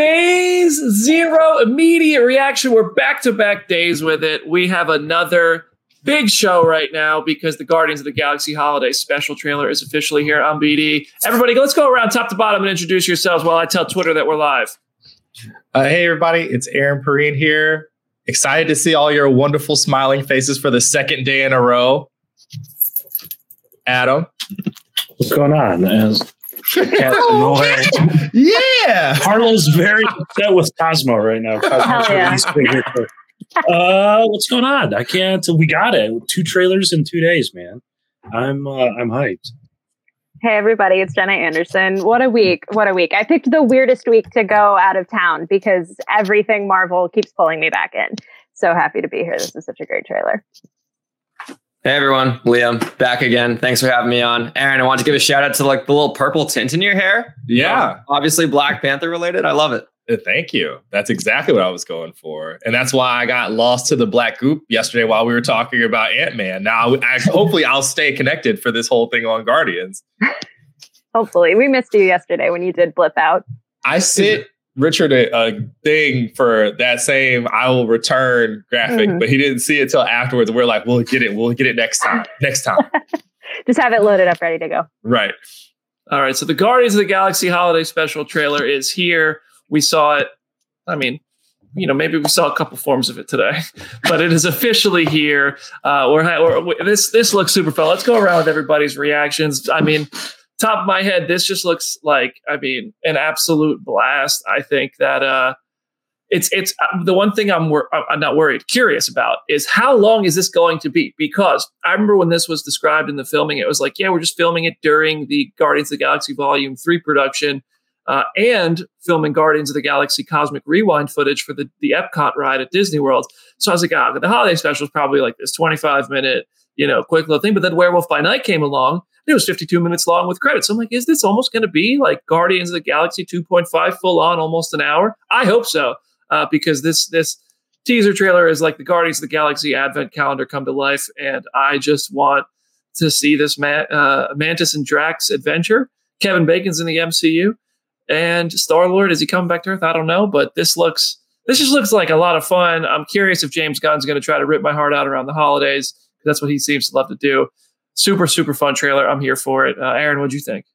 Phase zero, immediate reaction. We're back to back days with it. We have another big show right now because the Guardians of the Galaxy Holiday Special trailer is officially here on BD. Everybody, let's go around top to bottom and introduce yourselves while I tell Twitter that we're live. Uh, hey, everybody, it's Aaron Perine here. Excited to see all your wonderful smiling faces for the second day in a row. Adam. What's going on? As yeah. Carlo's very upset with Cosmo right now. Cosmo's Hell yeah. released it here for- uh, what's going on? I can't. We got it. Two trailers in two days, man. I'm uh, I'm hyped. Hey everybody, it's Jenna Anderson. What a week. What a week. I picked the weirdest week to go out of town because everything Marvel keeps pulling me back in. So happy to be here. This is such a great trailer. Hey everyone, Liam back again. Thanks for having me on. Aaron, I want to give a shout out to like the little purple tint in your hair. Yeah. Obviously Black Panther related. I love it. Uh, Thank you. That's exactly what I was going for. And that's why I got lost to the black goop yesterday while we were talking about Ant-Man. Now, I, hopefully I'll stay connected for this whole thing on Guardians. Hopefully. We missed you yesterday when you did blip out. I sent Richard a, a thing for that same I will return graphic, Mhm. but he didn't see it till afterwards. We're like, we'll get it. We'll get it next time. Next time. Just have it loaded up, ready to go. right. All right, so the Guardians of the Galaxy Holiday Special trailer is here. We saw it. I mean, you know, maybe we saw a couple forms of it today, but it is officially here. Uh, we're, we're this this looks super fun. Let's go around with everybody's reactions. I mean, top of my head, this just looks like I mean an absolute blast. I think that uh, it's it's uh, the one thing I'm wor- I'm not worried, curious about is how long is this going to be? Because I remember when this was described in the filming, it was like, yeah, we're just filming it during the Guardians of the Galaxy Volume Three production. Uh, and filming Guardians of the Galaxy Cosmic Rewind footage for the, the Epcot ride at Disney World. So I was like, ah, the holiday special is probably like this 25 minute, you know, quick little thing. But then Werewolf by Night came along. It was 52 minutes long with credits. So I'm like, is this almost going to be like Guardians of the Galaxy 2.5 full on, almost an hour? I hope so, uh, because this this teaser trailer is like the Guardians of the Galaxy advent calendar come to life, and I just want to see this Ma- uh, Mantis and Drax adventure. Kevin Bacon's in the MCU, and Star Lord is he coming back to Earth? I don't know, but this looks this just looks like a lot of fun. I'm curious if James Gunn's going to try to rip my heart out around the holidays that's what he seems to love to do. Super super fun trailer. I'm here for it. Uh, Aaron, what'd you think?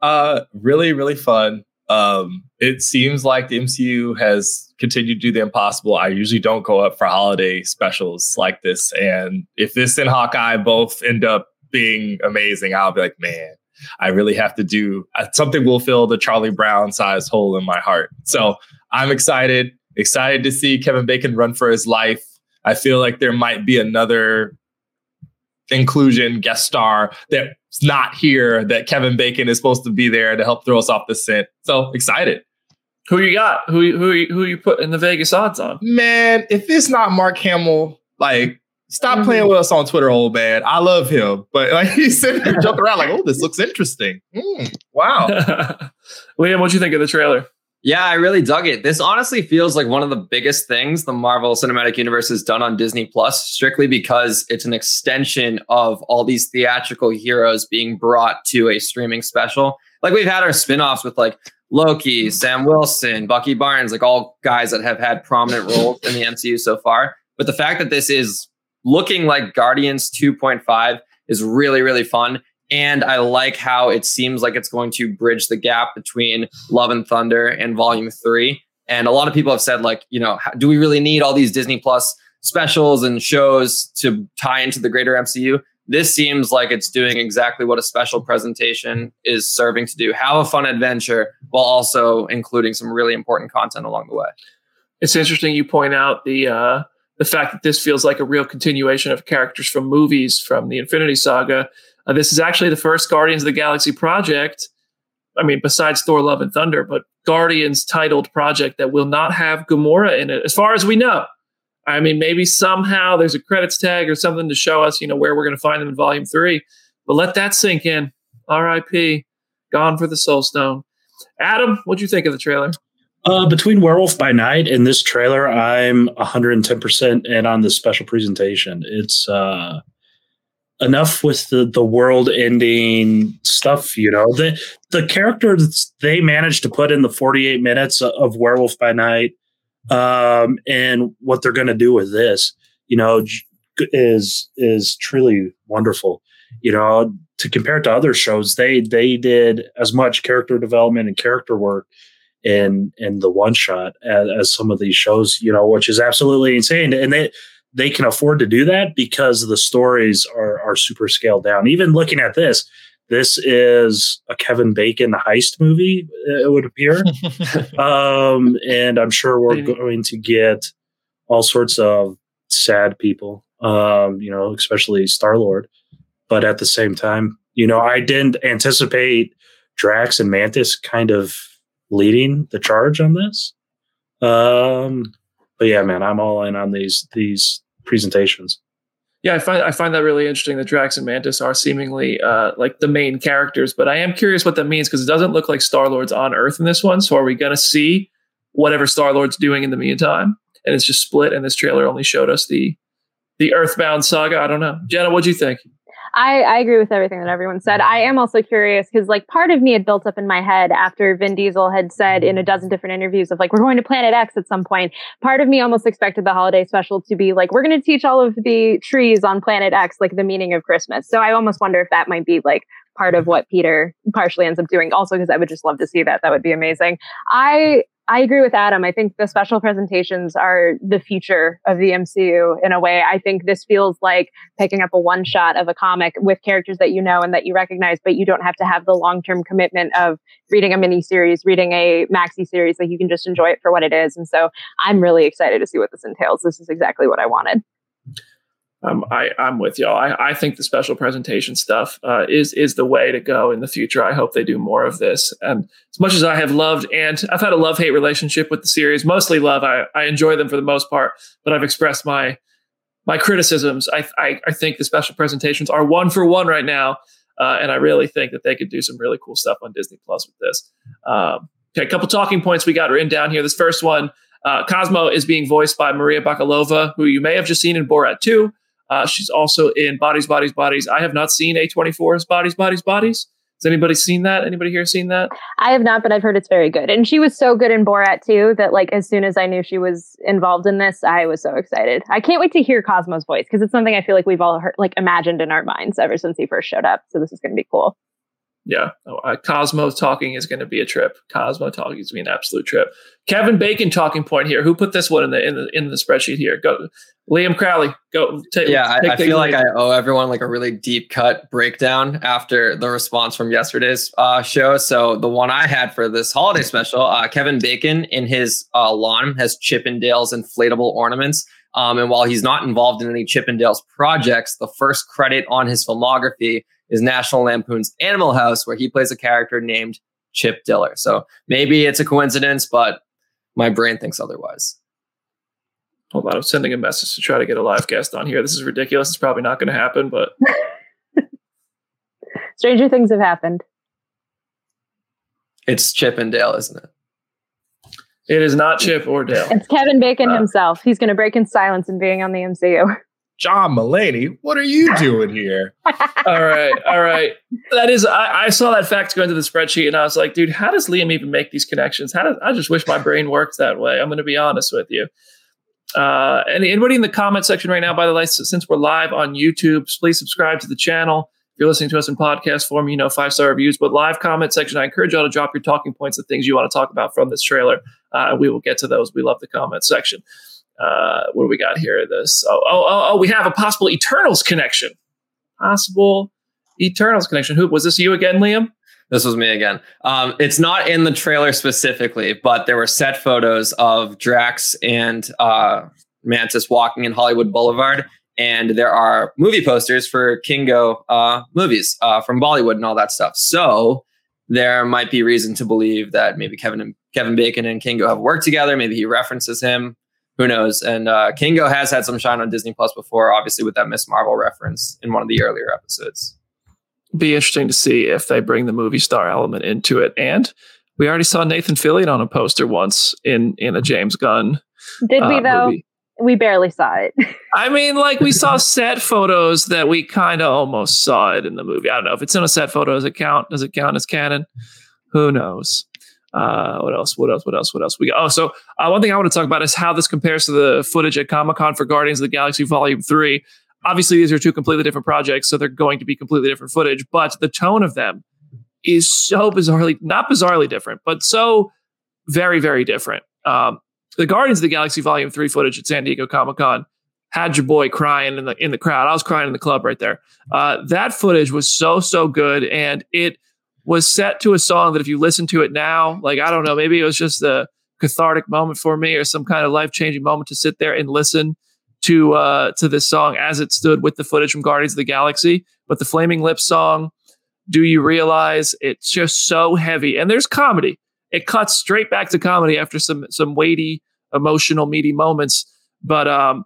Uh, really, really fun. Um, it seems like the MCU has continued to do the impossible. I usually don't go up for holiday specials like this, and if this and Hawkeye both end up being amazing, I'll be like, man, I really have to do uh, something. Will fill the Charlie Brown sized hole in my heart. So I'm excited. Excited to see Kevin Bacon run for his life. I feel like there might be another inclusion guest star that's not here that Kevin Bacon is supposed to be there to help throw us off the scent. So excited. Who you got? Who you- who who you put in the Vegas odds on? Man, if it's not Mark Hamill, like stop Mhm. playing with us on Twitter, old man. I love him. But like he's sitting there joking around like, oh, this looks interesting. Hmm, wow. Liam, what do you think of the trailer? Yeah, I really dug it. This honestly feels like one of the biggest things the Marvel Cinematic Universe has done on Disney Plus, strictly because it's an extension of all these theatrical heroes being brought to a streaming special. Like we've had our spin-offs with like Loki, Sam Wilson, Bucky Barnes, like all guys that have had prominent roles in the MCU so far. But the fact that this is looking like Guardians 2.5 is really, really fun. And I like how it seems like it's going to bridge the gap between Love and Thunder and Volume 3. And a lot of people have said, like, you know, do we really need all these Disney Plus specials and shows to tie into the greater MCU? This seems like it's doing exactly what a special presentation is serving to do. Have a fun adventure while also including some really important content along the way. It's interesting you point out the uh, the fact that this feels like a real continuation of characters from movies from the Infinity Saga. Uh, this is actually the first Guardians of the Galaxy project. I mean, besides Thor: Love and Thunder, but Guardians titled project that will not have Gamora in it, as far as we know. I mean, maybe somehow there's a credits tag or something to show us, you know, where we're going to find them in Volume Three. But let that sink in. R.I.P. Gone for the Soul Stone. Adam, what'd you think of the trailer? Uh, between Werewolf by Night and this trailer, I'm 110% in on this special presentation. It's uh, enough with the, the world ending stuff, you know. The the characters they managed to put in the 48 minutes of Werewolf by Night um, and what they're going to do with this, you know, is is truly wonderful. You know, to compare it to other shows, they they did as much character development and character work in in the one shot as, as some of these shows, you know, which is absolutely insane. And they they can afford to do that because the stories are are super scaled down. Even looking at this, this is a Kevin Bacon heist movie. It would appear, um, and I'm sure we're going to get all sorts of sad people. Um, you know, especially Star Lord. But at the same time, you know, I didn't anticipate Drax and Mantis kind of leading the charge on this. Um, but yeah, man, I'm all in on these these presentations. Yeah, I find I find that really interesting that Drax and Mantis are seemingly uh, like the main characters, but I am curious what that means because it doesn't look like Star Lord's on Earth in this one. So are we going to see whatever Star Lord's doing in the meantime? And it's just split, and this trailer only showed us the the Earthbound saga. I don't know, Jenna, what do you think? I, I agree with everything that everyone said. I am also curious because, like, part of me had built up in my head after Vin Diesel had said in a dozen different interviews of like, we're going to Planet X at some point. Part of me almost expected the holiday special to be like, we're going to teach all of the trees on Planet X like the meaning of Christmas. So I almost wonder if that might be like part of what Peter partially ends up doing. Also, because I would just love to see that. That would be amazing. I I agree with Adam. I think the special presentations are the future of the MCU in a way. I think this feels like picking up a one shot of a comic with characters that you know and that you recognize, but you don't have to have the long term commitment of reading a mini series, reading a maxi series. Like you can just enjoy it for what it is. And so I'm really excited to see what this entails. This is exactly what I wanted. Um, I, I'm with y'all. I, I think the special presentation stuff uh, is is the way to go in the future. I hope they do more of this. And as much as I have loved, and I've had a love hate relationship with the series, mostly love. I, I enjoy them for the most part, but I've expressed my my criticisms. I, I, I think the special presentations are one for one right now, uh, and I really think that they could do some really cool stuff on Disney Plus with this. Um, okay, a couple talking points we got written down here. This first one. Uh, Cosmo is being voiced by Maria Bakalova, who you may have just seen in Borat 2. Uh, she's also in Bodies, Bodies, Bodies. I have not seen A24's Bodies, Bodies, Bodies. Has anybody seen that? Anybody here seen that? I have not, but I've heard it's very good. And she was so good in Borat too that like as soon as I knew she was involved in this, I was so excited. I can't wait to hear Cosmo's voice because it's something I feel like we've all heard, like imagined in our minds ever since he first showed up. So this is going to be cool yeah, oh, uh, Cosmo talking is going to be a trip. Cosmo talking is going to be an absolute trip. Kevin Bacon talking point here. Who put this one in the in the in the spreadsheet here? Go, Liam Crowley. Go. Take, yeah, take, I, I feel like I owe everyone like a really deep cut breakdown after the response from yesterday's uh, show. So the one I had for this holiday special, uh, Kevin Bacon in his uh, lawn has Chippendales inflatable ornaments. Um, and while he's not involved in any Chippendales projects, the first credit on his filmography is National Lampoon's Animal House, where he plays a character named Chip Diller. So maybe it's a coincidence, but my brain thinks otherwise. Hold on, I'm sending a message to try to get a live guest on here. This is ridiculous. It's probably not going to happen, but stranger things have happened. It's Chip and Dale, isn't it? It is not Chip or Dale. It's Kevin Bacon uh, himself. He's going to break in silence and being on the MCU. John Mulaney, what are you doing here? all right, all right. That is, I, I, saw that fact go into the spreadsheet, and I was like, dude, how does Liam even make these connections? How does I just wish my brain worked that way? I'm going to be honest with you. Uh, and anybody in the comment section right now, by the way, since we're live on YouTube, please subscribe to the channel. If you're listening to us in podcast form, you know five star reviews, but live comment section, I encourage y'all to drop your talking points, the things you want to talk about from this trailer. Uh, we will get to those. We love the comment section. Uh, what do we got here? This oh, oh oh oh we have a possible Eternals connection. Possible Eternals connection. Who was this? You again, Liam? This was me again. Um, it's not in the trailer specifically, but there were set photos of Drax and uh, Mantis walking in Hollywood Boulevard, and there are movie posters for Kingo uh, movies uh, from Bollywood and all that stuff. So there might be reason to believe that maybe Kevin and Kevin Bacon and Kingo have worked together. Maybe he references him. Who knows? And uh, Kingo has had some shine on Disney Plus before, obviously with that Miss Marvel reference in one of the earlier episodes. Be interesting to see if they bring the movie star element into it. And we already saw Nathan Fillion on a poster once in in a James Gunn. Did we uh, though? movie. We barely saw it. I mean, like we saw set photos that we kind of almost saw it in the movie. I don't know if it's in a set photos Does it count? Does it count as canon? Who knows? Uh, what else? What else? What else? What else? We got? Oh, so uh, one thing I want to talk about is how this compares to the footage at Comic Con for Guardians of the Galaxy Volume Three. Obviously, these are two completely different projects, so they're going to be completely different footage. But the tone of them is so bizarrely, not bizarrely different, but so very, very different. Um, the Guardians of the Galaxy Volume Three footage at San Diego Comic Con had your boy crying in the in the crowd. I was crying in the club right there. Uh, that footage was so so good, and it was set to a song that if you listen to it now, like I don't know, maybe it was just a cathartic moment for me or some kind of life changing moment to sit there and listen to uh, to this song as it stood with the footage from Guardians of the Galaxy. But the Flaming Lips song, do you realize it's just so heavy? And there's comedy. It cuts straight back to comedy after some some weighty, emotional, meaty moments. But um,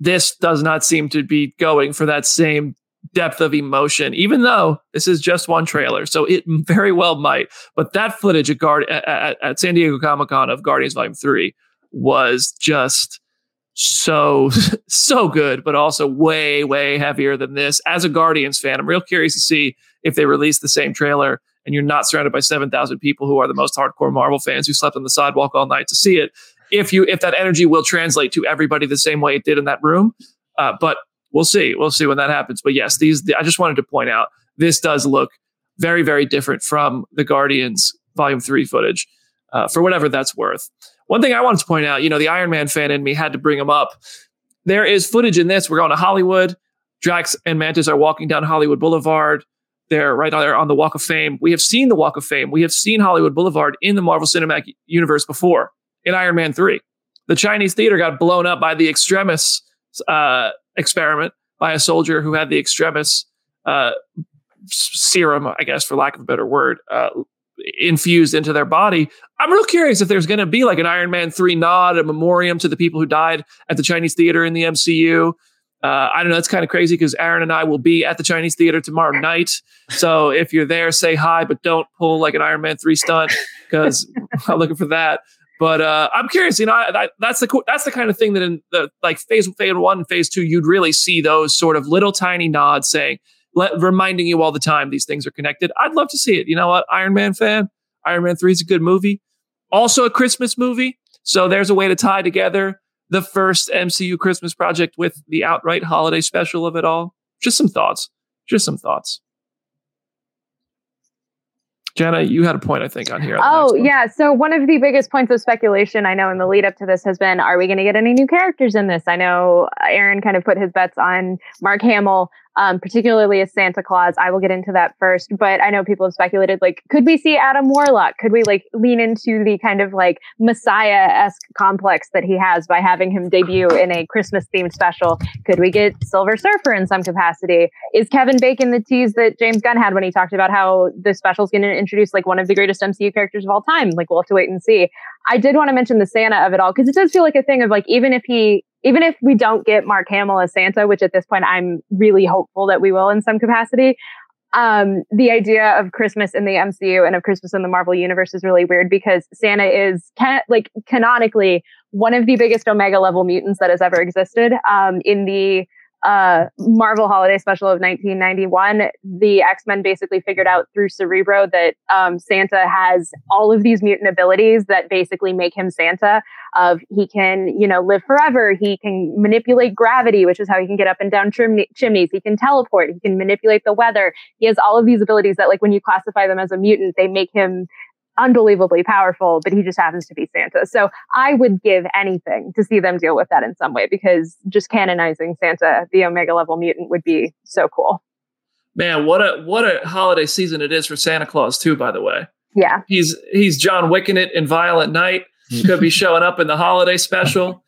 this does not seem to be going for that same depth of emotion, even though this is just one trailer. So it very well might. But that footage at, Guard- at, at, San Diego Comic Con of Guardians Volume 3 was just so, so good, but also way, way heavier than this. As a Guardians fan, I'm real curious to see if they release the same trailer and you're not surrounded by 7,000 people who are the most hardcore Marvel fans who slept on the sidewalk all night to see it. If you if that energy will translate to everybody the same way it did in that room, uh, but we'll see. We'll see when that happens. But yes, these I just wanted to point out this does look very very different from the Guardians Volume Three footage, uh, for whatever that's worth. One thing I wanted to point out, you know, the Iron Man fan in me had to bring him up. There is footage in this. We're going to Hollywood. Drax and Mantis are walking down Hollywood Boulevard. They're right there on the Walk of Fame. We have seen the Walk of Fame. We have seen Hollywood Boulevard in the Marvel Cinematic Universe before in Iron Man 3. The Chinese theater got blown up by the extremists uh, experiment by a soldier who had the extremis uh, serum, I guess, for lack of a better word, uh, infused into their body. I'm real curious if there's going to be like an Iron Man 3 nod, a memoriam to the people who died at the Chinese theater in the MCU. Uh, I don't know. It's kind of crazy because Aaron and I will be at the Chinese theater tomorrow night. So if you're there, say hi, but don't pull like an Iron Man 3 stunt because I'm looking for that. But uh, I'm curious, you know, I, I, that's the that's the kind of thing that in the like phase phase one phase two, you'd really see those sort of little tiny nods saying, reminding you all the time these things are connected. I'd love to see it. You know what, Iron Man fan, Iron Man three is a good movie, also a Christmas movie. So there's a way to tie together the first MCU Christmas project with the outright holiday special of it all. Just some thoughts. Just some thoughts. Jenna, you had a point, I think, on here. on Oh, yeah. So, one of the biggest points of speculation I know in the lead up to this has been are we going to get any new characters in this? I know uh, Aaron kind of put his bets on Mark Hamill, um, particularly as Santa Claus. I will get into that first. But I know people have speculated like, could we see Adam Warlock? Could we like lean into the kind of like Messiah esque complex that he has by having him debut in a Christmas themed special? Could we get Silver Surfer in some capacity? Is Kevin Bacon the tease that James Gunn had when he talked about how the special is going to introduce like one of the greatest MCU characters of all time? Like, we'll have to wait and see. I did want to mention the Santa of it all because it does feel like a thing of like, even if he, even if we don't get Mark Hamill as Santa, which at this point I'm really hopeful that we will in some capacity, um, the idea of Christmas in the MCU and of Christmas in the Marvel universe is really weird because Santa is like canonically one of the biggest Omega level mutants that has ever existed. Um, in the uh, Marvel Holiday Special of 1991, the X Men basically figured out through Cerebro that um, Santa has all of these mutant abilities that basically make him Santa. Of he can, you know, live forever. He can manipulate gravity, which is how he can get up and down chimney- chimneys. He can teleport. He can manipulate the weather. He has all of these abilities that, like, when you classify them as a mutant, they make him unbelievably powerful, but he just happens to be Santa. So I would give anything to see them deal with that in some way because just canonizing Santa, the Omega level mutant, would be so cool. Man, what a what a holiday season it is for Santa Claus too. By the way, Yeah. he's he's John Wicking it in Violent Night. Could be showing up in the holiday special.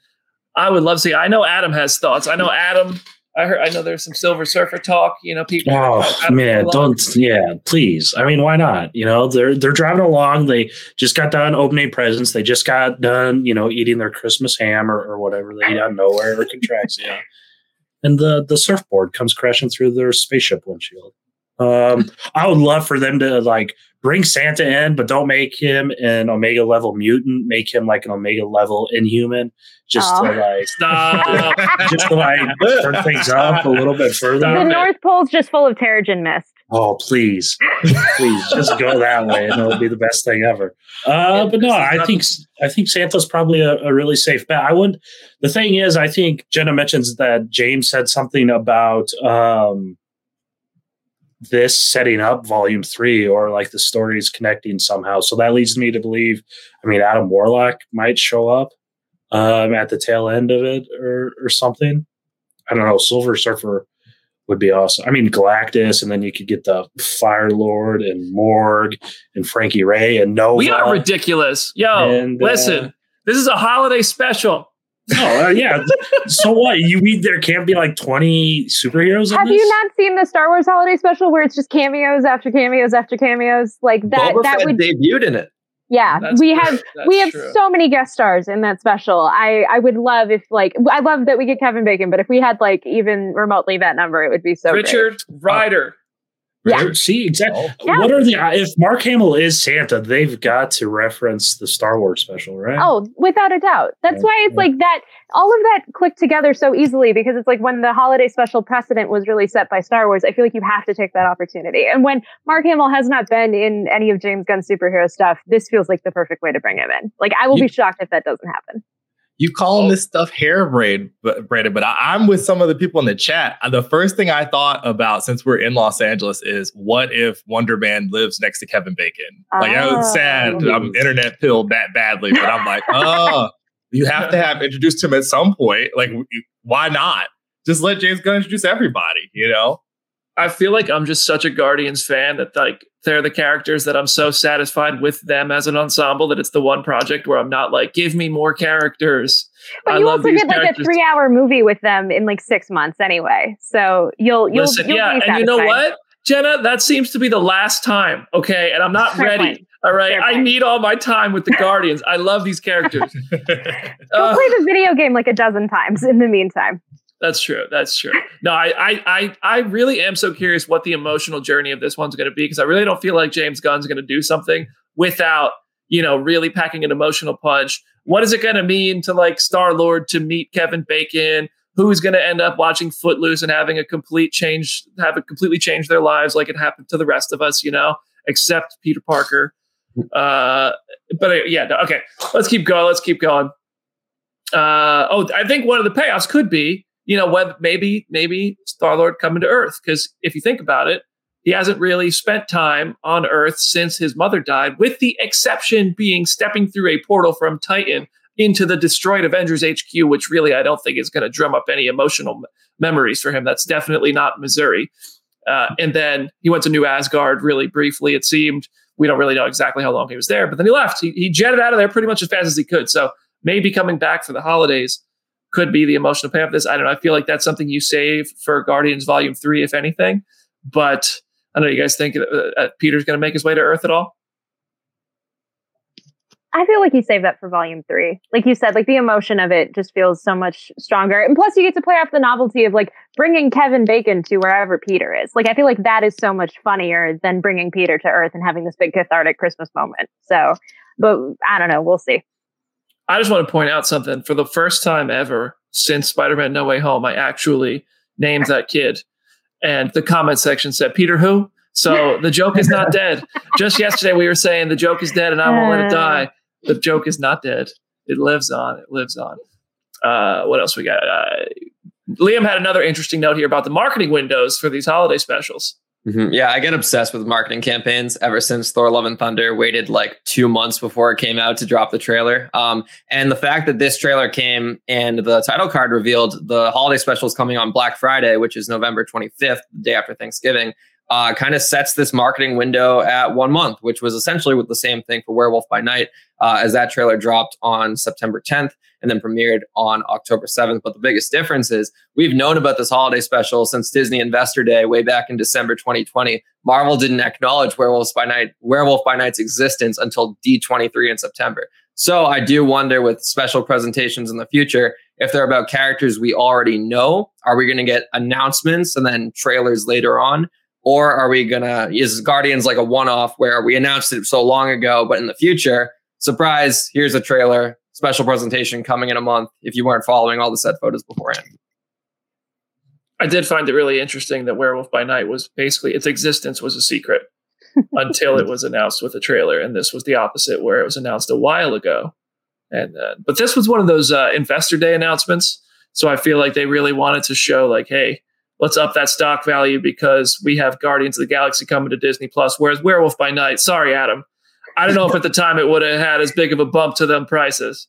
I would love to see. I know Adam has thoughts. I know Adam. I heard. I know there's some Silver Surfer talk. You know, people. Oh man, don't yeah, please. I mean, why not? You know, they're they're driving along. They just got done opening presents. They just got done, you know, eating their Christmas ham or, or whatever they eat on Knowhere or Contraxia. Yeah, and the the surfboard comes crashing through their spaceship windshield. Um, I would love for them to like bring Santa in, but don't make him an Omega level mutant. Make him like an Omega level Inhuman, just Oh. to like Stop. just to like turn things up a little bit further. The North Pole's just full of Terrigen mist. Oh, please, please, just go that way, and it'll be the best thing ever. Uh, but no, I think I think Santa's probably a, a really safe bet. I wouldn't. The thing is, I think Jenna mentions that James said something about um, this setting up Volume Three, or like the stories connecting somehow. So that leads me to believe. I mean, Adam Warlock might show up um, at the tail end of it, or or something. I don't know. Silver Surfer would be awesome. I mean, Galactus, and then you could get the Fire Lord and Morg and Frankie Raye and Nova. we are ridiculous. Yo, And, uh, listen. This is a holiday special. Oh uh, yeah. so what? You mean there can't be like twenty superheroes? in Have this? you not seen the Star Wars holiday special where it's just cameos after cameos after cameos? Like that Boba that Fett would debuted in it. yeah. That's we true. have That's we have true. so many guest stars in that special. I I would love if like I love that we get Kevin Bacon, but if we had like even remotely that number, it would be so great. Richard Rider. Yeah. See exactly. Oh. Yeah. What are the uh, if Mark Hamill is Santa? They've got to reference the Star Wars special, right? Oh, without a doubt. That's Yeah, why it's yeah. like that. All of that clicked together so easily because it's like when the holiday special precedent was really set by Star Wars, I feel like you have to take that opportunity. And when Mark Hamill has not been in any of James Gunn's superhero stuff, this feels like the perfect way to bring him in. Like I will You- be shocked if that doesn't happen. You calling oh. this stuff hair braid, but braided, but I, I'm with some of the people in the chat. Uh, the first thing I thought about since we're in Los Angeles is what if Wonder Man lives next to Kevin Bacon? Like I was sad, Oh. I'm internet pilled that badly, but I'm like, oh, you have to have introduced him at some point. Like, why not? Just let James Gunn introduce everybody. You know? I feel like I'm just such a Guardians fan that like they're the characters that I'm so satisfied with them as an ensemble that it's the one project where I'm not like, give me more characters. But I you love also get like a three hour movie with them in like six months anyway. So you'll you'll, Listen, you'll yeah, and you know what, Jenna, that seems to be the last time. Okay, and I'm not Fair ready. point. All right, Fair I point. need all my time with the Guardians. I love these characters. Go Uh, play the video game like a dozen times in the meantime. That's true. That's true. No, I, I, I, I really am so curious what the emotional journey of this one's going to be because I really don't feel like James Gunn's going to do something without, you know, really packing an emotional punch. What is it going to mean to like Star Lord to meet Kevin Bacon? Who's going to end up watching Footloose and having a complete change, have it completely change their lives like it happened to the rest of us, you know, except Peter Parker. Uh, but uh, yeah, okay, let's keep going. Let's keep going. Uh, oh, I think one of the payoffs could be you know, whether maybe maybe Star Lord coming to Earth because if you think about it, he hasn't really spent time on Earth since his mother died, with the exception being stepping through a portal from Titan into the destroyed Avengers HQ, which really I don't think is going to drum up any emotional m- memories for him. That's definitely not Missouri. Uh, and then he went to New Asgard really briefly. It seemed we don't really know exactly how long he was there, but then he left. He, he jetted out of there pretty much as fast as he could. So maybe coming back for the holidays could be the emotional payoff of this. I don't know. I feel like that's something you save for Guardians Volume Three, if anything. But I don't know. You guys think uh, uh, Peter's going to make his way to Earth at all? I feel like you save that for volume three. Like you said, like the emotion of it just feels so much stronger. And plus, you get to play off the novelty of like bringing Kevin Bacon to wherever Peter is. Like, I feel like that is so much funnier than bringing Peter to Earth and having this big cathartic Christmas moment. So, but I don't know. We'll see. I just want to point out something. For the first time ever since Spider-Man: No Way Home, I actually named that kid, and the comment section said Peter who. So the joke is not dead. Just yesterday we were saying the joke is dead and I won't let it die. The joke is not dead. It lives on. It lives on. Uh, what else we got? Uh, Liam had another interesting note here about the marketing windows for these holiday specials. Mhm. Yeah, I get obsessed with marketing campaigns ever since Thor Love and Thunder waited like two months before it came out to drop the trailer. Um, and the fact that this trailer came and the title card revealed the holiday special is coming on Black Friday, which is November 25th, the day after Thanksgiving. uh, kind of sets this marketing window at one month, which was essentially with the same thing for Werewolf by Night, uh, as that trailer dropped on September 10th and then premiered on October 7th. But the biggest difference is we've known about this holiday special since Disney Investor Day way back in December 2020. Marvel didn't acknowledge Werewolf by Night, Werewolf by Night's existence until D23 in September. So I do wonder with special presentations in the future if they're about characters we already know. Are we going to get announcements and then trailers later on? Or are we gonna is Guardians like a one-off where we announced it so long ago, but in the future, surprise, here's a trailer, special presentation coming in a month if you weren't following all the set photos beforehand. I did find it really interesting that Werewolf by Night was basically its existence was a secret until it was announced with a trailer, and this was the opposite, where it was announced a while ago. And uh, but this was one of those uh, investor day announcements, so I feel like they really wanted to show like, hey, let's up that stock value because we have Guardians of the Galaxy coming to Disney Plus. Whereas Werewolf by Night, sorry, Adam, I don't know if at the time it would have had as big of a bump to them prices.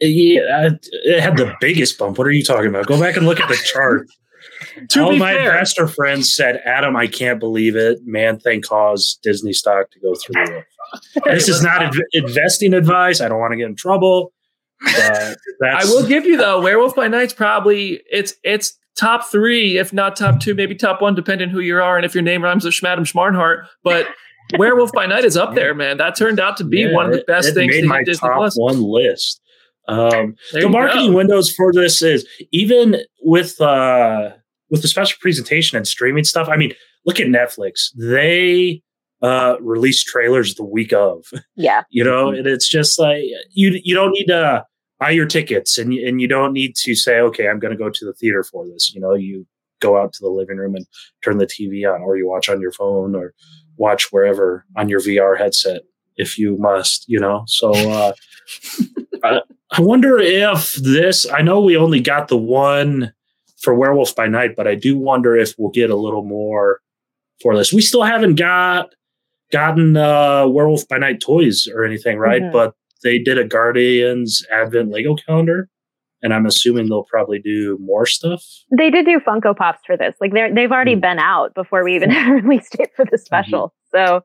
Yeah, it had the biggest bump. What are you talking about? Go back and look at the chart. To All my fair, investor friends said, "Adam, I can't believe it. Man thing caused Disney stock to go through this is not inv- investing advice. I don't want to get in trouble. I will give you though, Werewolf by Night's probably it's it's top three, if not top two, maybe top one, depending who you are and if your name rhymes with Schmadam Schmarnhart. But Werewolf by Night is up there, man. That turned out to be Yeah, one of the it- best it things Made to my hit Disney top Plus. one list. Um, the marketing go. windows for this is even with uh with the special presentation and streaming stuff. I mean, look at Netflix. They uh release trailers the week of. Yeah. You know, and it's just like you you don't need to buy your tickets and and you don't need to say, okay, I'm going to go to the theater for this. You know, you go out to the living room and turn the TV on, or you watch on your phone, or watch wherever on your VR headset if you must. You know, so uh, I, I wonder if this. I know we only got the one for Werewolf by Night, but I do wonder if we'll get a little more for this. We still haven't got gotten uh, Werewolf by Night toys or anything, right? Mhm. But they did a Guardians Advent Lego calendar, and I'm assuming they'll probably do more stuff. They did do Funko Pops for this. Like they're they've already Mm. been out before we even released it for the special. So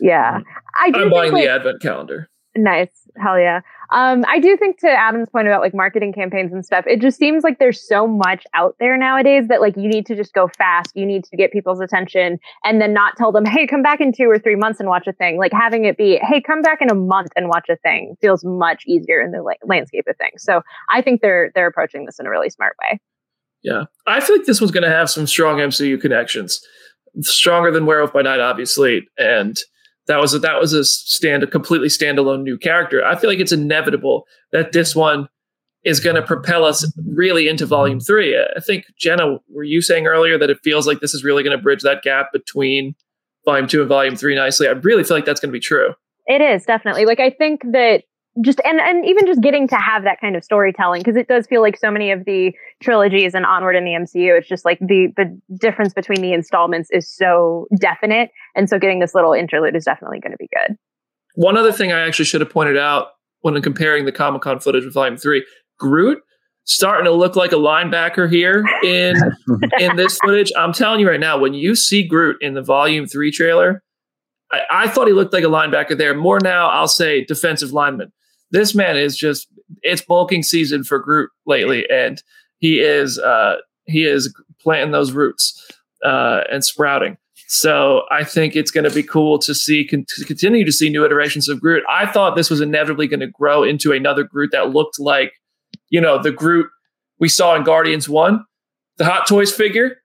yeah. I do I'm think, buying like, the advent calendar. Nice. Hell yeah. Um, I do think to Adam's point about like marketing campaigns and stuff, it just seems like there's so much out there nowadays that like you need to just go fast. You need to get people's attention and then not tell them, hey, come back in two or three months and watch a thing. Like having it be, hey, come back in a month and watch a thing feels much easier in the la- landscape of things. So I think they're they're approaching this in a really smart way. Yeah. I feel like this one's going to have some strong MCU connections, stronger than Werewolf by Night, obviously. And that was a, that was a stand a completely standalone new character. I feel like it's inevitable that this one is going to propel us really into Volume Three. I think Jenna, were you saying earlier that it feels like this is really going to bridge that gap between Volume Two and Volume Three nicely? I really feel like that's going to be true. It is definitely like I think that just and and even just getting to have that kind of storytelling because it does feel like so many of the trilogies and onward in the MCU it's just like the the difference between the installments is so definite and so getting this little interlude is definitely going to be good. One other thing I actually should have pointed out when comparing the Comic Con footage with Volume Three, Groot starting to look like a linebacker here in in this footage. I'm telling you right now, when you see Groot in the Volume Three trailer, I, I thought he looked like a linebacker there. More now, I'll say defensive lineman. This man is just it's bulking season for Groot lately, and he is uh, he is planting those roots uh, and sprouting. So I think it's going to be cool to see con- to continue to see new iterations of Groot. I thought this was inevitably going to grow into another Groot that looked like, you know, the Groot we saw in Guardians One, the Hot Toys figure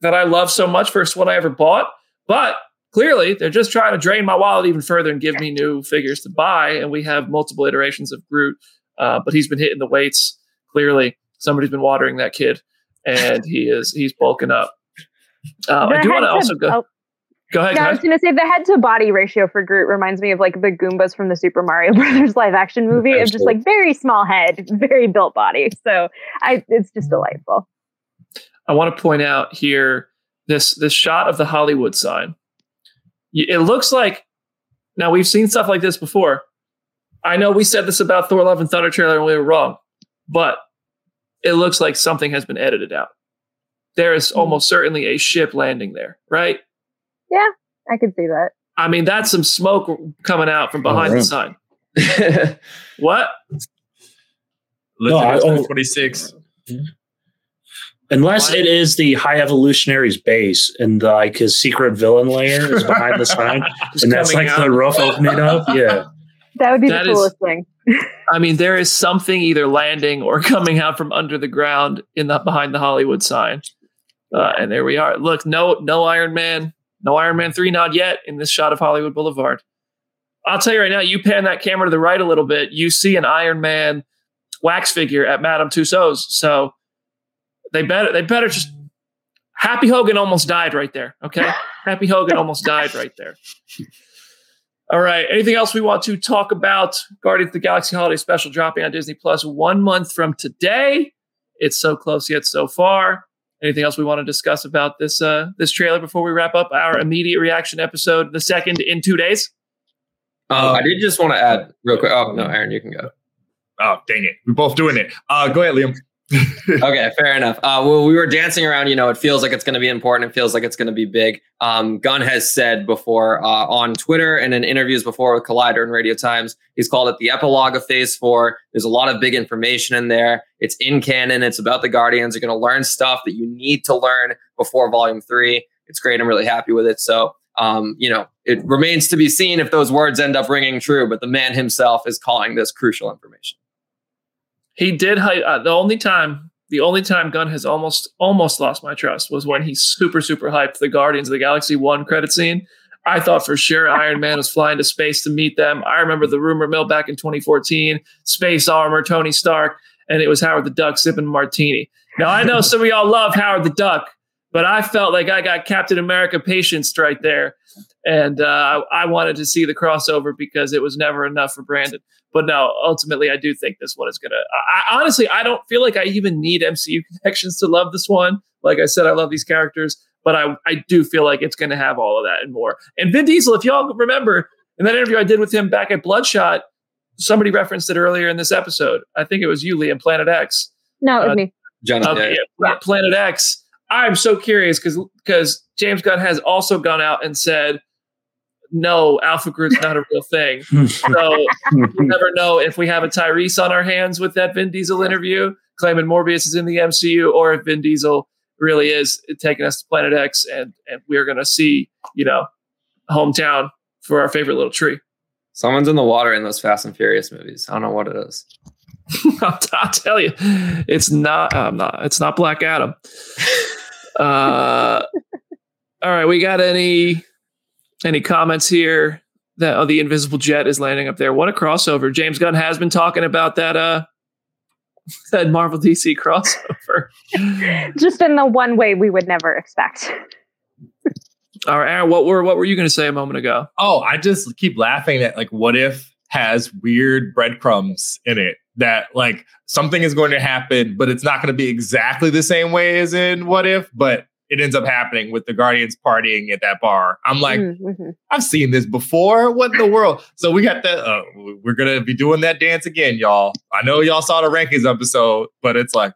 that I love so much, first one I ever bought. But clearly, they're just trying to drain my wallet even further and give me new figures to buy. And we have multiple iterations of Groot, uh, but he's been hitting the weights. Clearly, somebody's been watering that kid, and he is he's bulking up. Uh, I do want to also go. oh, Go ahead. yeah, I was going to say the head to body ratio for Groot reminds me of like the Goombas from the Super Mario Brothers live action movie of just like very small head, very built body. So I it's just delightful. I want to point out here this this shot of the Hollywood sign. Y- It looks like now we've seen stuff like this before. I know we said this about Thor: Love and Thunder trailer and we were wrong, but it looks like something has been edited out. there is hmm. almost certainly a ship landing there, right? Yeah, I could see that. I mean, that's some smoke coming out from oh, behind the sign. what? Let's No, I- oh. 26. Hmm? Unless Why- it is the High Evolutionary's base and like his secret villain layer is behind the sign, and that's like out. the roof opening up. Yeah. That would be That the is- coolest thing. I mean, there is something either landing or coming out from under the ground in the behind the Hollywood sign. Uh, and there we are. Look, no, no Iron Man, no Iron Man three nod yet in this shot of Hollywood Boulevard. I'll tell you right now. You pan that camera to the right a little bit, you see an Iron Man wax figure at Madame Tussauds. So they better, they better just. Happy Hogan almost died right there. Okay, Happy Hogan almost died right there. All right. Anything else we want to talk about? Guardians of the Galaxy Holiday Special dropping on Disney Plus one month from today. It's so close yet so far. Anything else we want to discuss about this uh, this trailer before we wrap up our immediate reaction episode, the second in two days? Um, I did just want to add real quick. Oh no, Aaron, you can go. Oh, dang it. We're both doing it. Uh, go ahead, Liam. Okay, fair enough. Uh, well, we were dancing around. You know, it feels like it's going to be important. It feels like it's going to be big. Um, Gunn has said before uh, on Twitter and in interviews before with Collider and Radio Times, he's called it the epilogue of Phase Four. There's a lot of big information in there. It's in canon. It's about the Guardians. You're going to learn stuff that you need to learn before Volume Three. It's great. I'm really happy with it. So. Um, you know, it remains to be seen if those words end up ringing true, but the man himself is calling this crucial information. He did. Uh, the only time, the only time Gunn has almost almost lost my trust was when he super super hyped the Guardians of the Galaxy one credit scene. I thought for sure Iron Man was flying to space to meet them. I remember the rumor mill back in 2014, space armor, Tony Stark, and it was Howard the Duck sipping martini. Now I know some of y'all love Howard the Duck, but I felt like I got Captain America patience right there, and uh, I wanted to see the crossover because it was never enough for Brandon. But no, ultimately, I do think this one is gonna. I, I honestly, I don't feel like I even need MCU connections to love this one. Like I said, I love these characters, but I I do feel like it's gonna have all of that and more. And Vin Diesel, if y'all remember in that interview I did with him back at Bloodshot, somebody referenced it earlier in this episode. I think it was you, Lee, in Planet X. No, it was Uh, me. Jonathan, Okay, yeah, Planet X. I'm so curious because because James Gunn has also gone out and said, no, Alpha group's not a real thing. So you never know if we have a Tyrese on our hands with that Vin Diesel interview, claiming Morbius is in the MCU, or if Vin Diesel really is taking us to Planet X, and and we're gonna see, you know, hometown for our favorite little tree. Someone's in the water in those Fast and Furious movies. I don't know what it is. I'll, I'll tell you, it's not. I'm not. It's not Black Adam. Uh, all right, we got any any comments here that oh, the invisible jet is landing up there? What a crossover! James Gunn has been talking about that. Uh, that Marvel DC crossover. Just in the one way we would never expect. All right, Aaron, what were what were you going to say a moment ago? Oh, I just keep laughing at like what if has weird breadcrumbs in it that like something is going to happen, but it's not going to be exactly the same way as in what if, but it ends up happening with the Guardians partying at that bar. I'm like, Mhm. I've seen this before. What in the world? So we got that. Uh, we're gonna be doing that dance again, y'all. I know y'all saw the rankings episode, but it's like,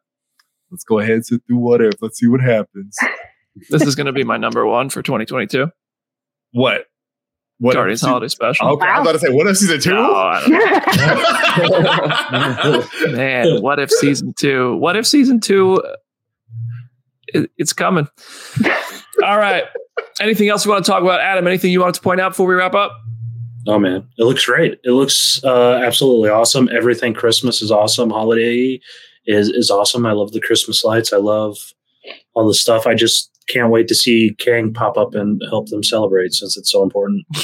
let's go ahead and sit through what if. Let's see what happens. This is going to be my number one for 2022. What? What Guardians se- Holiday Special. Okay, I was about to say, what if season two? Oh, Man, what if season two? What if season two? It, it's coming. All right. Anything else you want to talk about, Adam? Anything you wanted to point out before we wrap up? Oh man, it looks great. It looks uh, absolutely awesome. Everything Christmas is awesome. Holiday is is awesome. I love the Christmas lights. I love all the stuff. I just can't wait to see Kang pop up and help them celebrate since it's so important.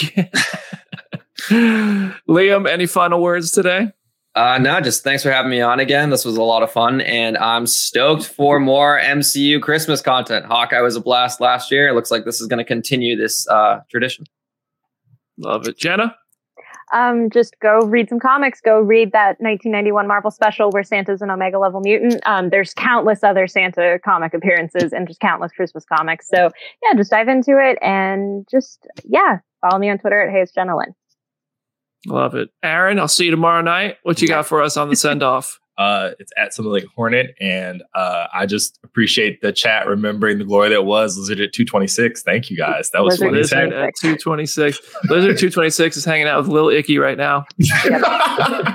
Liam, any final words today? Uh, no, just thanks for having me on again. This was a lot of fun, and I'm stoked for more MCU Christmas content. Hawkeye was a blast last year. It looks like this is going to continue this uh, tradition. Love it. Jenna? um, just go read some comics. Go read that 1991 Marvel special where Santa's an Omega level mutant. Um, there's countless other Santa comic appearances and just countless Christmas comics. So yeah, just dive into it and just yeah, follow me on Twitter at Hey it's Jenna Lynn. Love it. Aaron, I'll see you tomorrow night. What you got for us on the send off? Uh, it's at something like Hornet, and uh, I just appreciate the chat remembering the glory that was Lizard at 226. Thank you guys. That was Lizard funny. as Lizard at 226. Lizard 226 is hanging out with Lil Icky right now.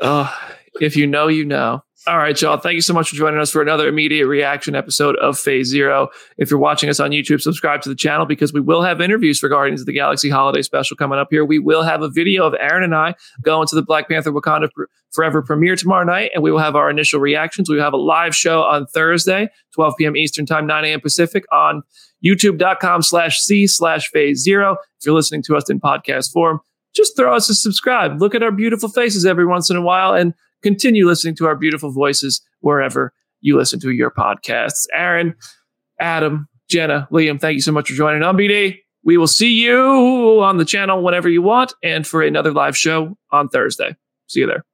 Oh, if you know, you know. All right, y'all. Thank you so much for joining us for another immediate reaction episode of Phase Zero. If you're watching us on YouTube, subscribe to the channel because we will have interviews for Guardians of the Galaxy Holiday Special coming up here. We will have a video of Aaron and I going to the Black Panther Wakanda Forever premiere tomorrow night, and we will have our initial reactions. We have a live show on Thursday, 12 p.m. Eastern Time, 9 a.m. Pacific on youtube.com slash C slash phase zero. If you're listening to us in podcast form, just throw us a subscribe. Look at our beautiful faces every once in a while and continue listening to our beautiful voices wherever you listen to your podcasts. Aaron, Adam, Jenna, Liam, thank you so much for joining on BD. We will see you on the channel whenever you want and for another live show on Thursday. See you there.